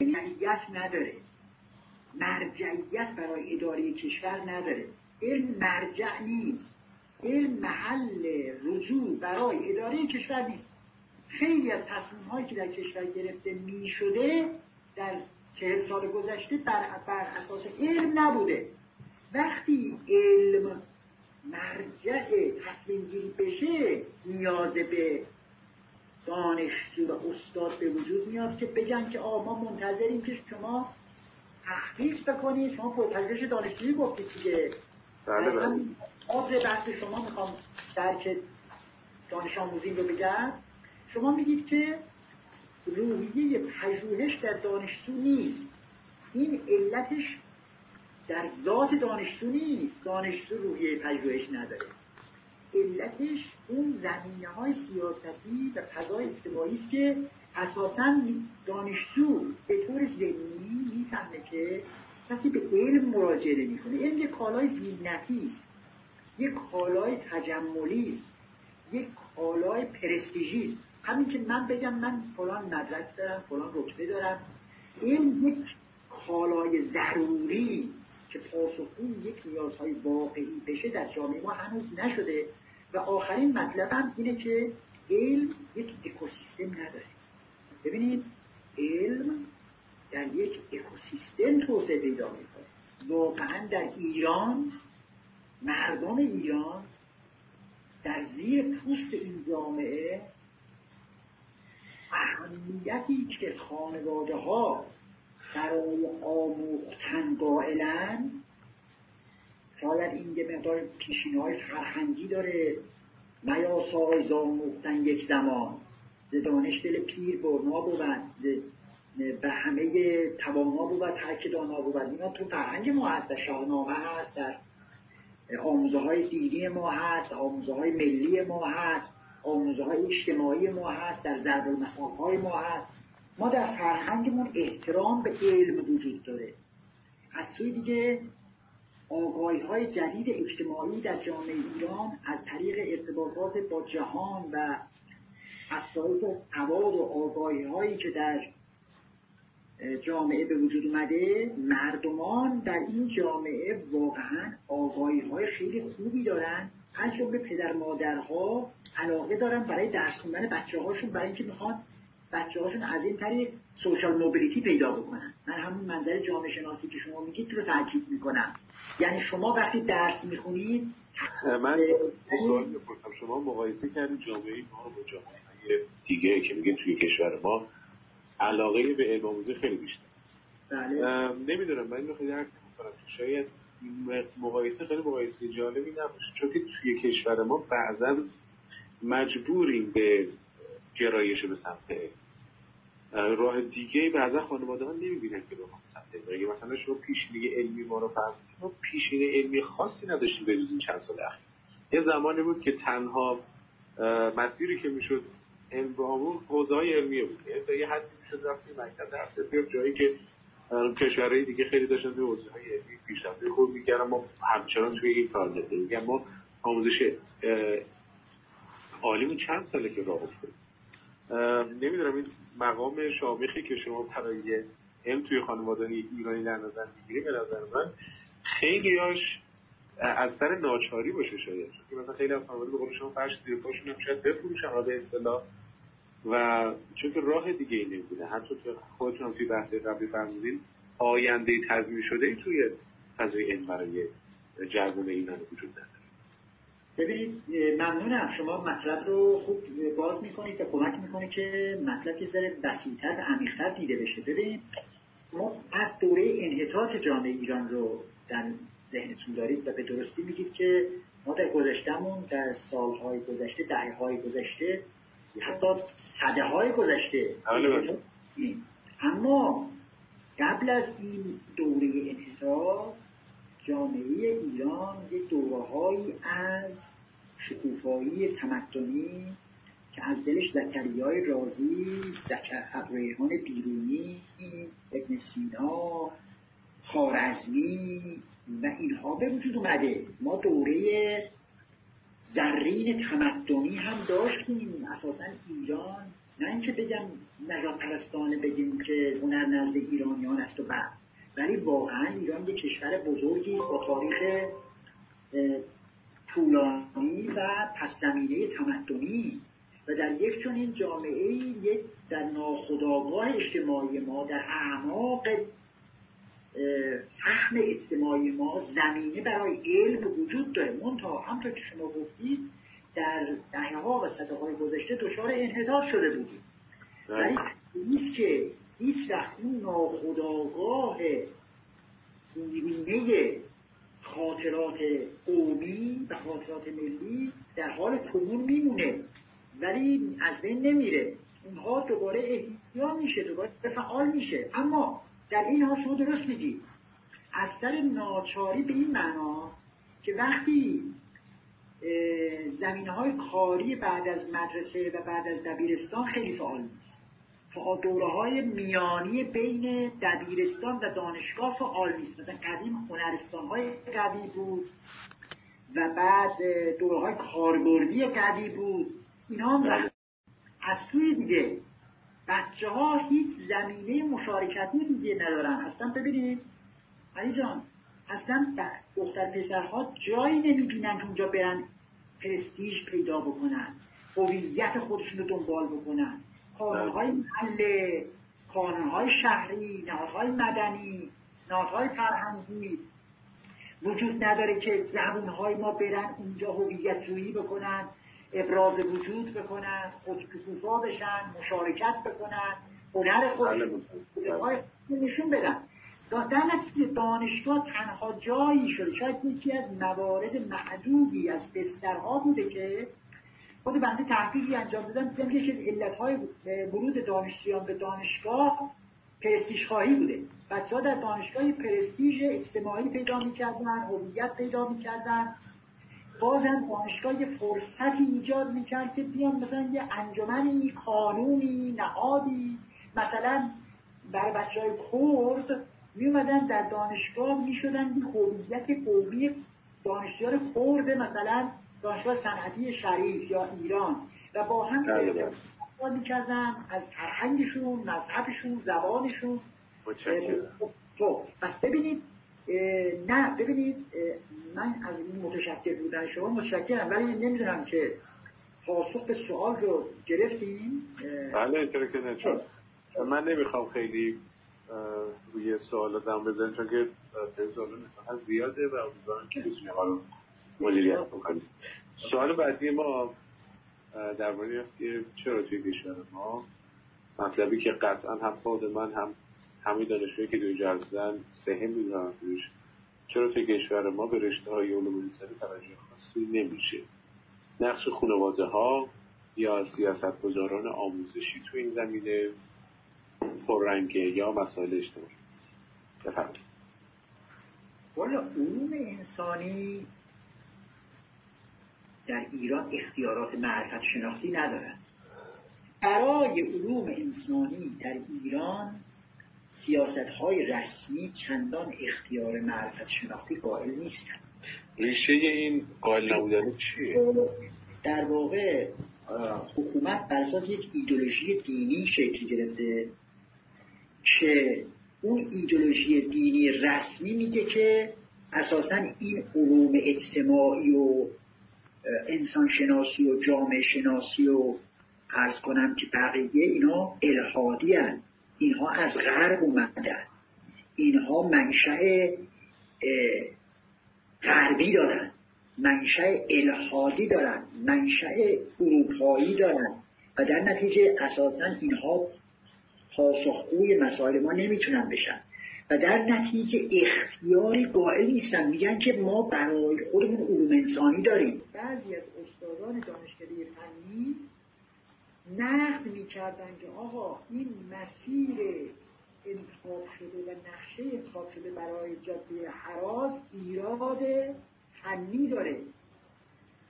مرجعیت نداره. مرجعیت برای اداره کشور نداره. علم مرجع نیست. علم محل رجوع برای اداره کشور نیست. خیلی از تصمیم هایی که در کشور گرفته می شده در چهل سال گذشته بر, بر اساس علم نبوده. وقتی علم مرجع تصمیم گیری بشه نیاز به دانشجو و استاد به وجود میاد که بگن که آه ما منتظریم که شما تحقیق بکنید. شما پرتجرش دانشجویی گفتید دیگه. بله بله. بحث شما می‌خوام درک دانش آموزین رو بگم. شما میگید که روحیه پژوهش در دانشجو نیست. این علتش در ذات دانشجو نیست. دانشجو روحیه پژوهش نداره. علتش اون زمینه های سیاستی و فضای اجتماعی است که اساسا دانشجو به طور ذهنی می‌فهمه که کسی به علم مراجعه نمی‌کنه علم یک کالای زینتی است. یک کالای تجملی است. یک کالای پرستیژی است. همین که من بگم من فلان مدرک دارم فلان رتبه دارم. این یک کالای ضروری که پاسخگوی یک نیازهای واقعی بشه در جامعه ما هنوز نشده. و آخرین مطلبم اینه که علم یک اکوسیستم نداره. ببینید علم در یک اکوسیستم توسعه پیدا می‌کنه. واقعا در ایران مردم ایران در زیر پوست این جامعه اهمیتی که خانواده ها برای آموختن قائلن شاید این یه مقدار پیشین های فرهنگی داره. میاسای آموختن یک زمان. ز دانش دل پیر برنا بود. به همه توانا بود. ترک دانا بود. اینا تو فرهنگ ما هست. در شاهنامه هست. در آموزه های دینی ما هست. آموزه های ملی ما هست. آموزه های اجتماعی ما هست. در ضرب المثال های ما هست. ما در فرهنگمون احترام به علم وجود داره. از سوی دیگه آگاهی های جدید اجتماعی در جامعه ایران از طریق ارتباطات با جهان و افزایش سواد و آگاهی هایی که در جامعه به وجود اومده مردمان در این جامعه واقعا آگاهی های خیلی خوبی دارن. از جمله پدر مادرها علاقه دارن برای درس خوندن بچه هاشون برای اینکه می‌خوان بچه هاشون از این طریق سوشال موبیلیتی پیدا بکنن. من همون منظر جامعه شناسی که شما میگید رو تاکید می‌کنم. یعنی شما وقتی درس می‌خونید من سوال شما مقایسه کردید جامعه ما با جامعه دیگه که میگه توی کشور ما علاقه به علم آموزی خیلی بیشتر بله. نمی‌دونم. من اینو خیلی حرف کنم شاید مقایسه خیلی مقایسه جالبی نباشه. چون که توی کشور ما بعضا مجبوریم به گرایش به سمت راه دیگه بعضا خانواده ها نمی‌بینن که بخوام سمت اگه مثلا شما پیشینه علمی ما رو فرض ما پیشینه علمی خاصی نداشتیم به این چند سال اخیر. یه زمانی بود که تنها مسیری که می‌شد آموز حوزه های علمیه بود. یعنی یه حدی می‌شد رفتی مکتب درس جایی که کشورهای دیگه خیلی داشتن توی حوزه های علمی پیشرفت خوب می‌کردن. ما همچنان توی این کار میگم ما آموزش عالیمون چند ساله که راه افتاد نمی‌دونم این مقام شامخی که شما برای علم توی خانواده ایرانی در نظر می‌گیری به نظر من خیلی هاش از سر ناچاری باشه شاید. چون مثلا خیلی از خانواده به قول شما فرش زیر پاشون هم شاید بفروشن به اصطلاح. و چون که راه دیگه ای نمی‌بینه. حتی تو خودتون توی بحث قبلی فرمودین آینده تضمین شده ای توی فضای علم برای جوون ایران وجود نداره. ببینید ممنونم. شما مطلب رو خوب باز می‌کنید و کمک می‌کنید که مطلب یه ذره بسیطتر و عمیقتر دیده بشه. ببینید ما از دوره انحطاط جامعه ایران رو در ذهنتون دارید و به درستی میگید که ما در گذشتهمون در سالهای گذشته دهه های گذشته حتی صده های گذشته. اما قبل از این دوره انحطاط جامعه ایران یک دورههایی از شکوفایی تمدنی که از دلش زکریای رازی زکر ابریحان بیرونی ابن سینا خارزمی و اینها به وجود اومده. ما دوره زرین تمدنی هم داشتیم. اساسا ایران نه اینکه بگم نجات پرستانه بگیم که هنر نزد ایرانیان است و بعد. ولی واقعا ایران یک کشور بزرگی با تاریخ طولانی و پس زمینه تمدنی. و در یک چنین جامعه یک در ناخودآگاه اجتماعی ما در اعماق فهم اجتماعی ما زمینه برای علم وجود داره. منتها همطور که شما گفتید در دهه ها و صده های گذشته دچار انحطاط شده بودیم. بله. ولی نیست که هیچ وقت اون ناخودآگاه نیمینه خاطرات قومی و خاطرات ملی در حال کنون میمونه. ولی از بین نمیره. اونها دوباره احیا میشه دوباره فعال میشه. اما در این حال شما درست میگی. از سر ناچاری به این معنا که وقتی زمینه های کاری بعد از مدرسه و بعد از دبیرستان خیلی فعال نیست. دوره های میانی بین دبیرستان و دانشگاه فعال نیست مثلا قدیم هنرستان های قوی بود و بعد دوره های کاربردی قوی بود. اینا هم بله. از سوی دیگه بچه ها هیچ زمینه مشارکتی دیگه ندارن. اصلا ببینید علی جان اصلا دختر پسرها جایی نمی‌بینن که اونجا برن پرستیژ پیدا بکنن هویت خودشون رو دنبال بکنن. قانونهای محله قانونهای شهری نهادهای مدنی نهادهای فرهنگی. وجود نداره که زبونهای ما برن اونجا هویت جویی بکنن ابراز وجود بکنن خودکفوفا بشن مشارکت بکنن هنر خودشون بله، نشون بدن. در نتیجه دانشگاه تنها جایی شده. شاید یکی از موارد معدودی از بسترها بوده که خود بنده تحقیقی انجام دادم. دیدم که از علتهای ورود دانشجویان به دانشگاه پرستیژ خواهی بوده. بچه ها در دانشگاه پرستیژ اجتماعی پیدا می‌کردن هویت پیدا می‌کردن. بازم دانشگاه فرصتی ایجاد می‌کرد که بیان مثلا یه انجمنی قانونی نهادی. مثلا برای بچه های کرد میومدن در دانشگاه می‌شدن هویت قومی دانشجویان کرد مثلا دانشگاه صنعتی شریف یا ایران و با هم بله. می‌کردن از فرهنگشون مذهبشون زبانشون خب پس ببینید نه ببینید من از این متشکر بودن شما متشکرم ولی نمی‌دونم که پاسخ به سوال رو گرفتیم بله چون خب. من نمی‌خوام خیلی روی سوال دم بزنیم چون که سوال زیاده و امیدوارم که بتونیم مدیریت بکنیم سوال بعدی ما درباره است که چرا توی کشور ما مطلبی که قطعا هم خود من هم همه دانشجویی که دوی هستن سهم می‌دونن توش. چرا توی کشور ما به رشته های علوم انسانی توجه خاصی نمیشه؟ نقش خانواده ها یا سیاست گذاران آموزشی تو این زمینه پررنگه یا مسائل اجتماعی؟ بفرمایید. والا علوم انسانی در ایران اختیارات معرفت شناختی ندارند برای علوم انسانی در ایران سیاست های رسمی چندان اختیار معرفت شناختی قائل نیستند ریشه این قائل نبودن چیه؟ در واقع حکومت بر اساس یک ایدولوژی دینی شکل گرفته که اون ایدولوژی دینی رسمی میگه که اساسا این علوم اجتماعی و انسان شناسی و جامعه شناسی و ارز کنم که بقیه اینا الهادی هن. اینها از غرب اومدن. اینها منشأ غربی دارن. منشأ الهادی دارن. منشأ اروپایی دارن. و در نتیجه اساسا اینها پاسخگوی مسائل ما نمی‌تونن بشن. و در نتیجه اختیاری قائل نیستن. میگن که ما برای خودمون علوم انسانی داریم. بعضی از استادان دانشکده فنی نقد می‌کردن که آقا این مسیر انتخاب شده و نقشه انتخاب شده برای جاده حراز ایراد فنی داره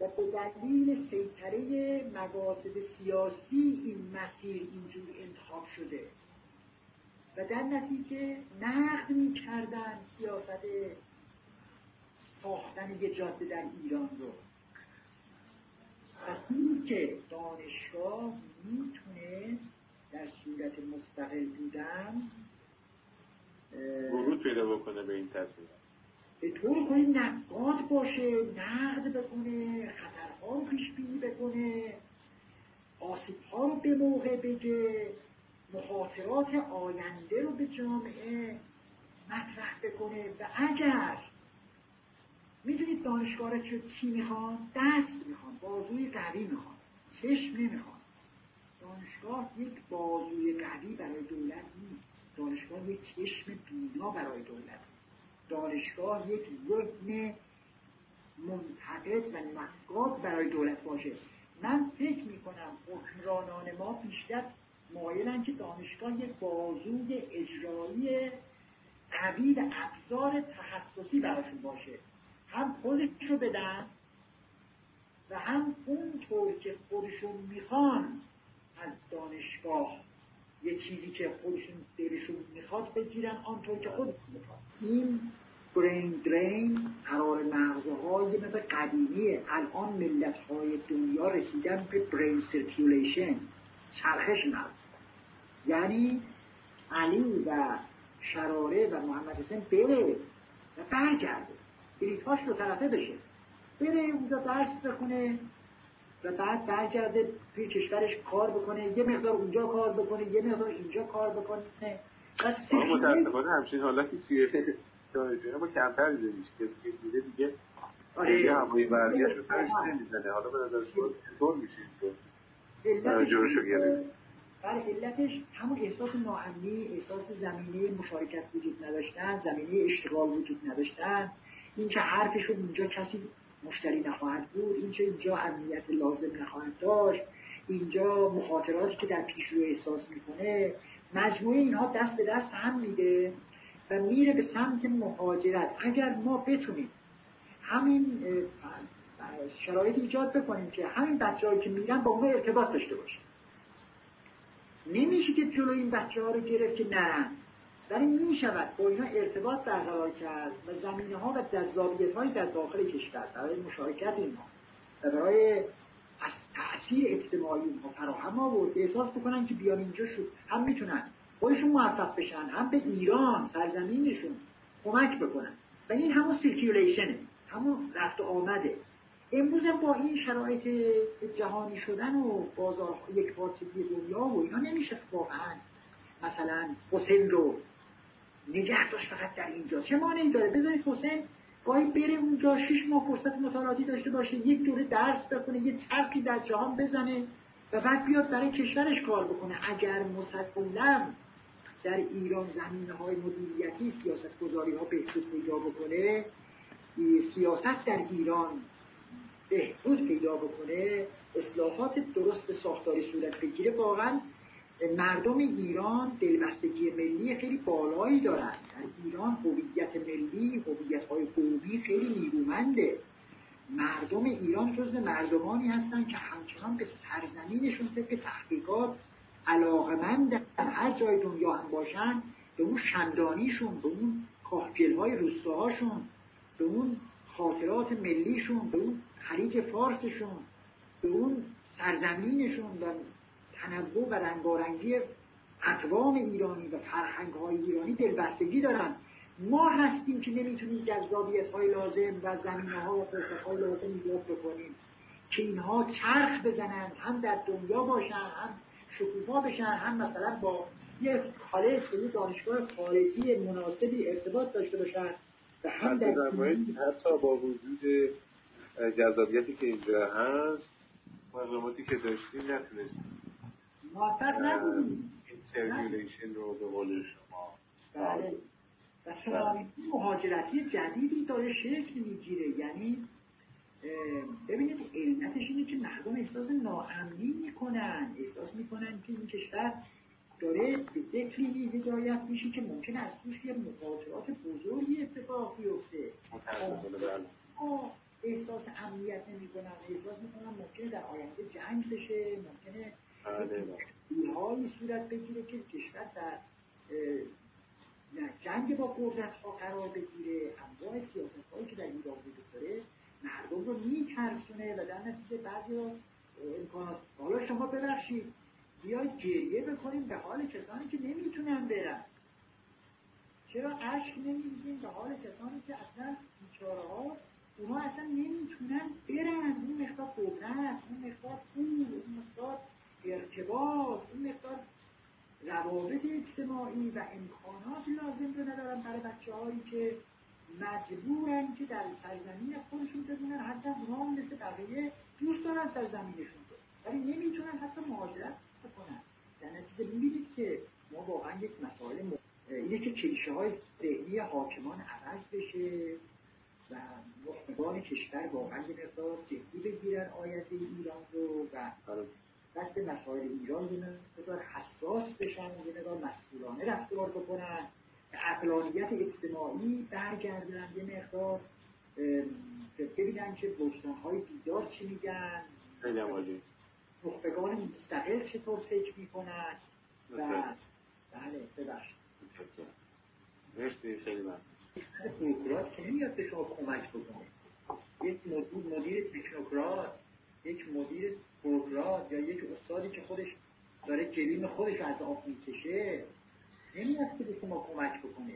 و به دلیل سیطره مقاصد سیاسی این مسیر اینجور انتخاب شده. و در نتیجه نقد می‌کردن سیاست ساختن یه جاده در ایران رو. پس که دانشگاه می‌تونه در صورت مستقل بودن ورود پیدا بکنه به این تصمیم به طور کنید نقاد باشه نقد بکنه خطرها رو پیش بینی بکنه آسیب ها رو به موقع بگه. مخاطرات آینده رو به جامعه مطرح بکنه. و اگر می‌دونید دانشگاه رو چی می‌خوان؟ دست می‌خوان بازوی قوی می‌خوان چشم نمی‌خوان. دانشگاه یک بازوی قوی برای دولت نیست. دانشگاه یک چشم بینا برای دولت دانشگاه یک ذهن منتقد و نقاد برای دولت باشه. من فکر می‌کنم حکمرانان ما بیشتر مایلن که دانشگاه یک بازوی اجرایی قوی و ابزار تخصصی براشون باشه. هم خودش رو بدن و هم اونطور که خودشون می‌خوان از دانشگاه یه چیزی که خودشون دلشون می‌خواد بگیرن آنطور که خودشون می‌خواد این برین درین قرار مغزهای مثل قدیمیه. الان ملت های دنیا رسیدن به برین سرکیولیشن چرخش مغز. یعنی علی و شراره و محمد حسین بره و برگرده بلیتاش دو طرفه بشه. بره اونجا درس بکنه و بعد برگرده توی کشورش کار بکنه یه مقدار اونجا کار بکنه یه مقدار اینجا کار بکنه. ما متاسفانه همچین حالتی توی دانشجوی ما کمتر دیده میشه کسی که دیده دیگه آره. همونی برگشت رو سرش نمی‌زنه حالا به نظر شما چطور میشه این جورشو گرفت بر علتش همون احساس ناامنی احساس زمینه مشارکت وجود نداشتن زمینه اشتغال وجود نداشتن این که حرفش اینجا کسی مشتری نخواهد بود اینجا اینجا امنیت لازم نخواهد داشت اینجا مخاطراتی که در پیشرو احساس می‌کنه. مجموعه اینها دست به دست هم میده و میره به سمت مهاجرت. اگر ما بتونیم همین شرایط ایجاد بکنیم که همین بچه که میرن با اونها ارتباط داشته باشیم. نمیشه که جلو این بچه ها رو گرفت که نرن. ولی می شود با اینا ارتباط برقرار کرد و زمینه ها و جذابیت های در داخل کشور برای مشارکت اینها و برای از تاثیر اجتماعی اینها فراهم آورد احساس بکنن که بیان اینجا شد. هم می‌تونن خودشون موفق بشن هم به ایران سرزمینشون کمک بکنن. و این همون سیرکیولیشنه همون رفت آمده. امروز با این شرایط جهانی شدن و بازار یک پارچگی دنیا و اینا نمیشه واقعا. مثلا حسین رو نگه داشت فقط در اینجا. چه مانعی داره؟ بذارید حسین گاهی بره اونجا شش ماه فرصت مطالعاتی داشته باشه یک دوره درس بکنه یه چرخی در جهان بزنه و بعد بیاد برای کشورش کار بکنه. اگر مسلم در ایران زمینه های مدیریتی سیاست گذاری ها بهبود پیدا بکنه سیاست در ایران بهبود پیدا بکنه اصلاحات درست ساختاری صورت بگیره واقعا مردم ایران دلبستگی ملی خیلی بالایی دارن. در ایران هویت ملی هویت های قومی خیلی نیرومنده. مردم ایران جزو مردمانی هستند که همچنان به سرزمینشون طبق تحقیقات علاقمند در هر جای دنیا هم باشن به اون شمدانیشون به اون کاهگل های روستاهاشون به اون خاطرات ملیشون به اون خلیج فارسشون به اون سرزمینشون و تنوع و رنگارنگی اقوام ایرانی و فرهنگ های ایرانی دلبستگی دارن. ما هستیم که نمی‌تونیم جذابیت های لازم و زمینه ها و فرصت های لازم ایجاد بکنیم که اینها چرخ بزنند هم در دنیا باشن هم شکوفا بشن هم مثلا با یه کالج یه دانشگاه خارجی مناسبی ارتباط داشته باشن و هم در حتی با وجود جذابیتی که اینجا هست مقاماتی که داشتیم نتونستیم. موفق نبودیم. این circulation رو به قول شما. بله. و مهاجرتی جدیدی داره شکل می‌گیره. یعنی ببینید علتش اینه که مردم احساس ناامنی می‌کنن. احساس می‌کنن که این کشور داره به شکلی هدایت میشه که ممکن است توش یه مخاطرات بزرگی اتفاق بیفته. احساس امنیت نمی‌کنن احساس می‌کنن ممکنه در آینده جنگ بشه ممکنه حالی صورت بگیره که کشور در جنگ با قدرت ها قرار بگیره. انواع سیاست هایی که در ایران وجود داره مردم رو میترسونه و در نتیجه بعضی رو امکانات. حالا شما ببخشید بیاید گریه بکنیم به حال کسانی که نمی‌تونن برن. چرا عشق نمیدیم به حال کسانی که اصلا بیچاره ها اونا اصلا نمی‌تونن برن. اون مقدار قدرت اون مقدار پول اون مقدار ارتباط اون مقدار روابط اجتماعی و امکانات لازم رو ندارن برای بچه هایی که مجبورن که در سرزمین خودشون بدونن حتی اونا مثل بقیه دوست دارن سرزمینشون رو. ولی نمی‌تونن حتی مهاجرت بکنن. در نتیجه می‌بینید که ما واقعا یک مسائل م... اینه که کلیشه های ذهنی حاکمان عوض بشه. و مخبران کشور واقعا یه مقدار جدی بگیرن آیت ایران رو و بعد به مسائل ایران یه مقدار حساس بشن یه مقدار مسئولانه رفتار بکنن به اقلانیت اجتماعی برگردن یه مقدار ببینن که های بیدار چی میگن. خیلی عمالی نخبگان مستقل چطور فکر می‌کنن. و بله ببخشید. مرسی خیلی من تکنوکرات که نمیاد به شما کمک بکنه. یک مدیر تکنوکرات یک مدیر بروکرات یا یک استادی که خودش داره کلیم خودش از آب می‌کشه نمیاد که به شما کمک بکنه.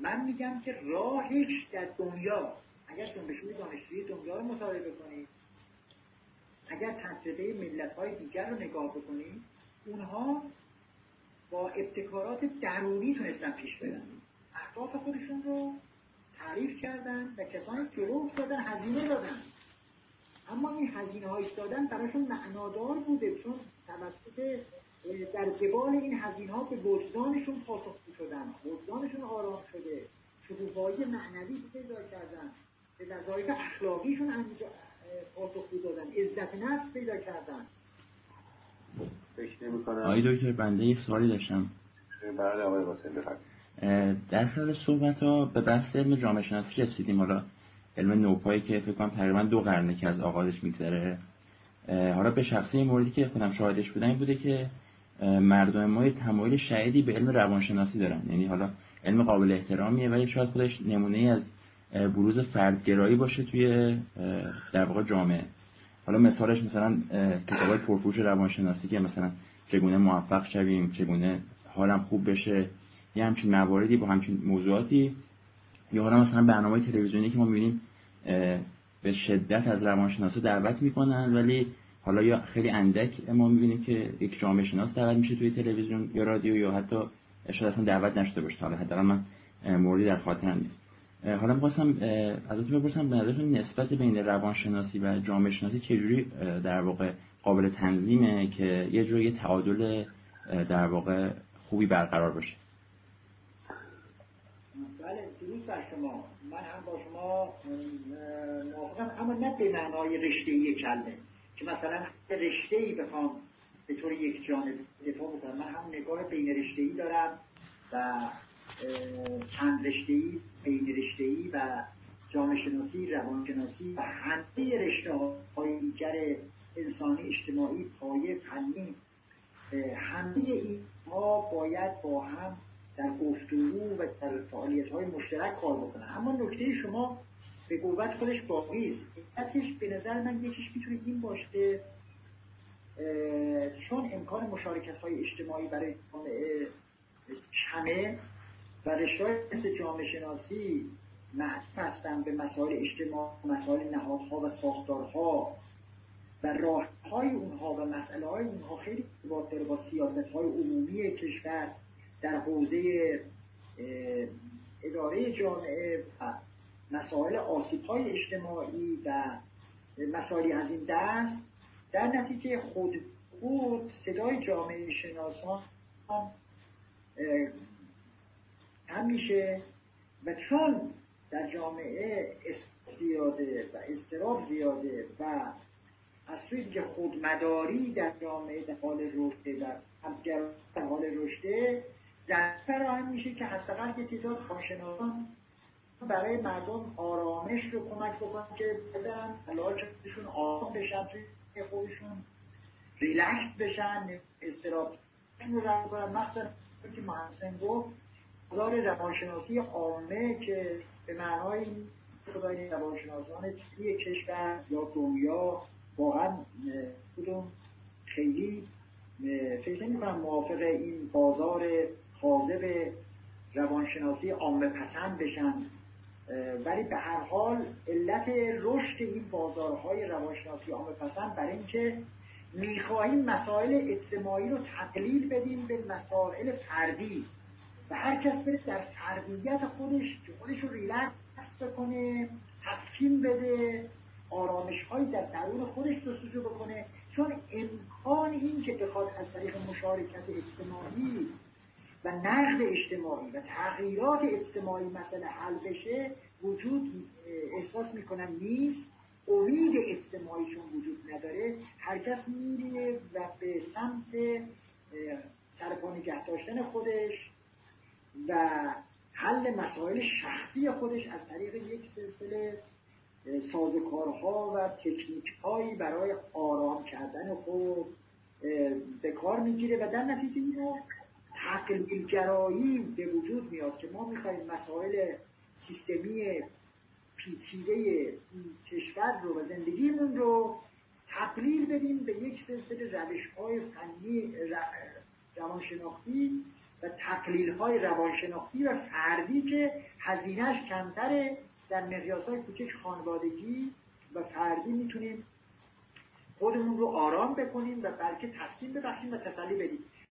من میگم که راهش در دنیا اگر جنبشوی دانشجویی دنیا رو مطالعه بکنید اگر تجربه ملت های دیگر رو نگاه بکنید اونها با ابتکارات درونی تونستن پیش برن. اهداف خودشون رو تعریف کردن و کسانی جلو افتادن هزینه دادن. اما این هزینه های دادن براشون معنادار بوده چون توسط در قبال این هزینه ها به وجدانشون پاسخ شدن وجدانشون آرام شده. شکوفایی معنوی پیدا کردن. به وظایف اخلاقیشون پاسخ دادن عزت نفس پیدا کردن. فکر نمی‌کنم. آقای دکتر بنده یک سوالی داشتم. بله آقای در سال صحبت ها به بحث علم جامعه شناسی رسیدیم. حالا علم نوپایی که فکر کنم تقریبا دو قرنه که از آغازش میگذره. حالا به شخصی موردی که خودم شاهدش بودم این بوده که مردم ما تمایل شدیدی به علم روانشناسی دارن. یعنی حالا علم قابل احترامیه ولی شاید خودش نمونه ای از بروز فردگرایی باشه توی در واقع جامعه. حالا مثالش مثلا کتابای پرفروش روانشناسی که مثلا چگونه موفق شویم چگونه حالم خوب بشه یه همچین مواردی با همچین موضوعاتی. یا حالا مثلا برنامه تلویزیونی که ما می‌بینیم به شدت از روانشناسا دعوت می‌کنن ولی حالا یا خیلی اندک ما می‌بینیم که یک جامعه شناس دعوت میشه توی تلویزیون یا رادیو یا حتی شاید اصلا دعوت نشده باشه. حالا حداقل من موردی در خاطرم نیست. حالا می‌خواستم ازتون بپرسم به نظرتون نسبت بین روانشناسی و جامعه شناسی چجوری در واقع قابل تنظیمه که یه جوری تعادل در واقع خوبی برقرار باشه بله درود بر شما. من هم با شما موافقم. اما نه به معنای رشته کلمه که مثلا رشته ای بخوام به طور یک جانب دفاع بکنم. من هم نگاه بین رشته ای دارم و چند رشته ای بین رشته ای و جامعه شناسی روانشناسی و همه رشته های دیگر انسانی اجتماعی پایه فنی همه اینها باید با هم در گفتگو و در فعالیت های مشترک کار بکنن اما نکته شما به قوت خودش باقی است. به نظر من یکیش می‌تونه این باشه چون امکان مشارکت های اجتماعی برای جامعه کمه و رشته مثل جامعه شناسی معطوف هستن به مسائل اجتماع مسائل نهادها و ساختارها و راه های اونها و مسئله های اونها خیلی ارتباط داره با سیاست های عمومی کشور. در حوزه اداره جامعه و مسائل آسیب های اجتماعی و مسائلی از این دست در نتیجه خود خود صدای جامعه شناسان هم میشه و چون در جامعه زیاده و استراب زیاده و از سوی که خودمداری در جامعه در حال رشده و همگر در حال رشده زن فراهم میشه که حداقل که تعداد کارشناسان برای مردم آرامش رو کمک بکنن که بدن علاجشون آرام بشن توی خودشون ریلکس بشن استراب رو رفت کنن. مخصوصا که محسن گفت بازار روانشناسی عامه که به معنای خدای روانشناسان چیزی کشور یا دنیا واقعا کدوم خیلی فکر نمی کنم موافق این بازار حاضب روانشناسی عامه پسند بشن ولی به هر حال علت رشد این بازارهای روانشناسی عامه پسند برای اینکه می‌خواهیم مسائل اجتماعی رو تقلیل بدیم به مسائل فردی و هر کس بره در فردیت خودش خودش رو ریلکس بکنه تسکین بده آرامش هایی در درون خودش جستجو بکنه. چون امکان این که بخواد از طریق مشارکت اجتماعی و نقد اجتماعی و تغییرات اجتماعی مسئله حل بشه وجود احساس می‌کنن نیست. امید اجتماعیشون وجود نداره. هر کس میره و به سمت سرپا نگه داشتن خودش و حل مسائل شخصی خودش از طریق یک سلسله سازوکارها و تکنیک هایی برای آرام کردن خود به کار می‌گیره و در نتیجه تقلیل گرایی به وجود میاد که ما می‌خوایم مسائل سیستمی پیچیده این کشور رو و زندگیمون رو تقلیل بدیم به یک سلسله روش های فنی روانشناختی و تقلیل های روانشناختی و فردی که هزینهش کمتره در مقیاس های کوچک خانوادگی و فردی می‌تونیم خودمون رو آرام بکنیم و بلکه تسکین ببخشیم و تسلی بدیم.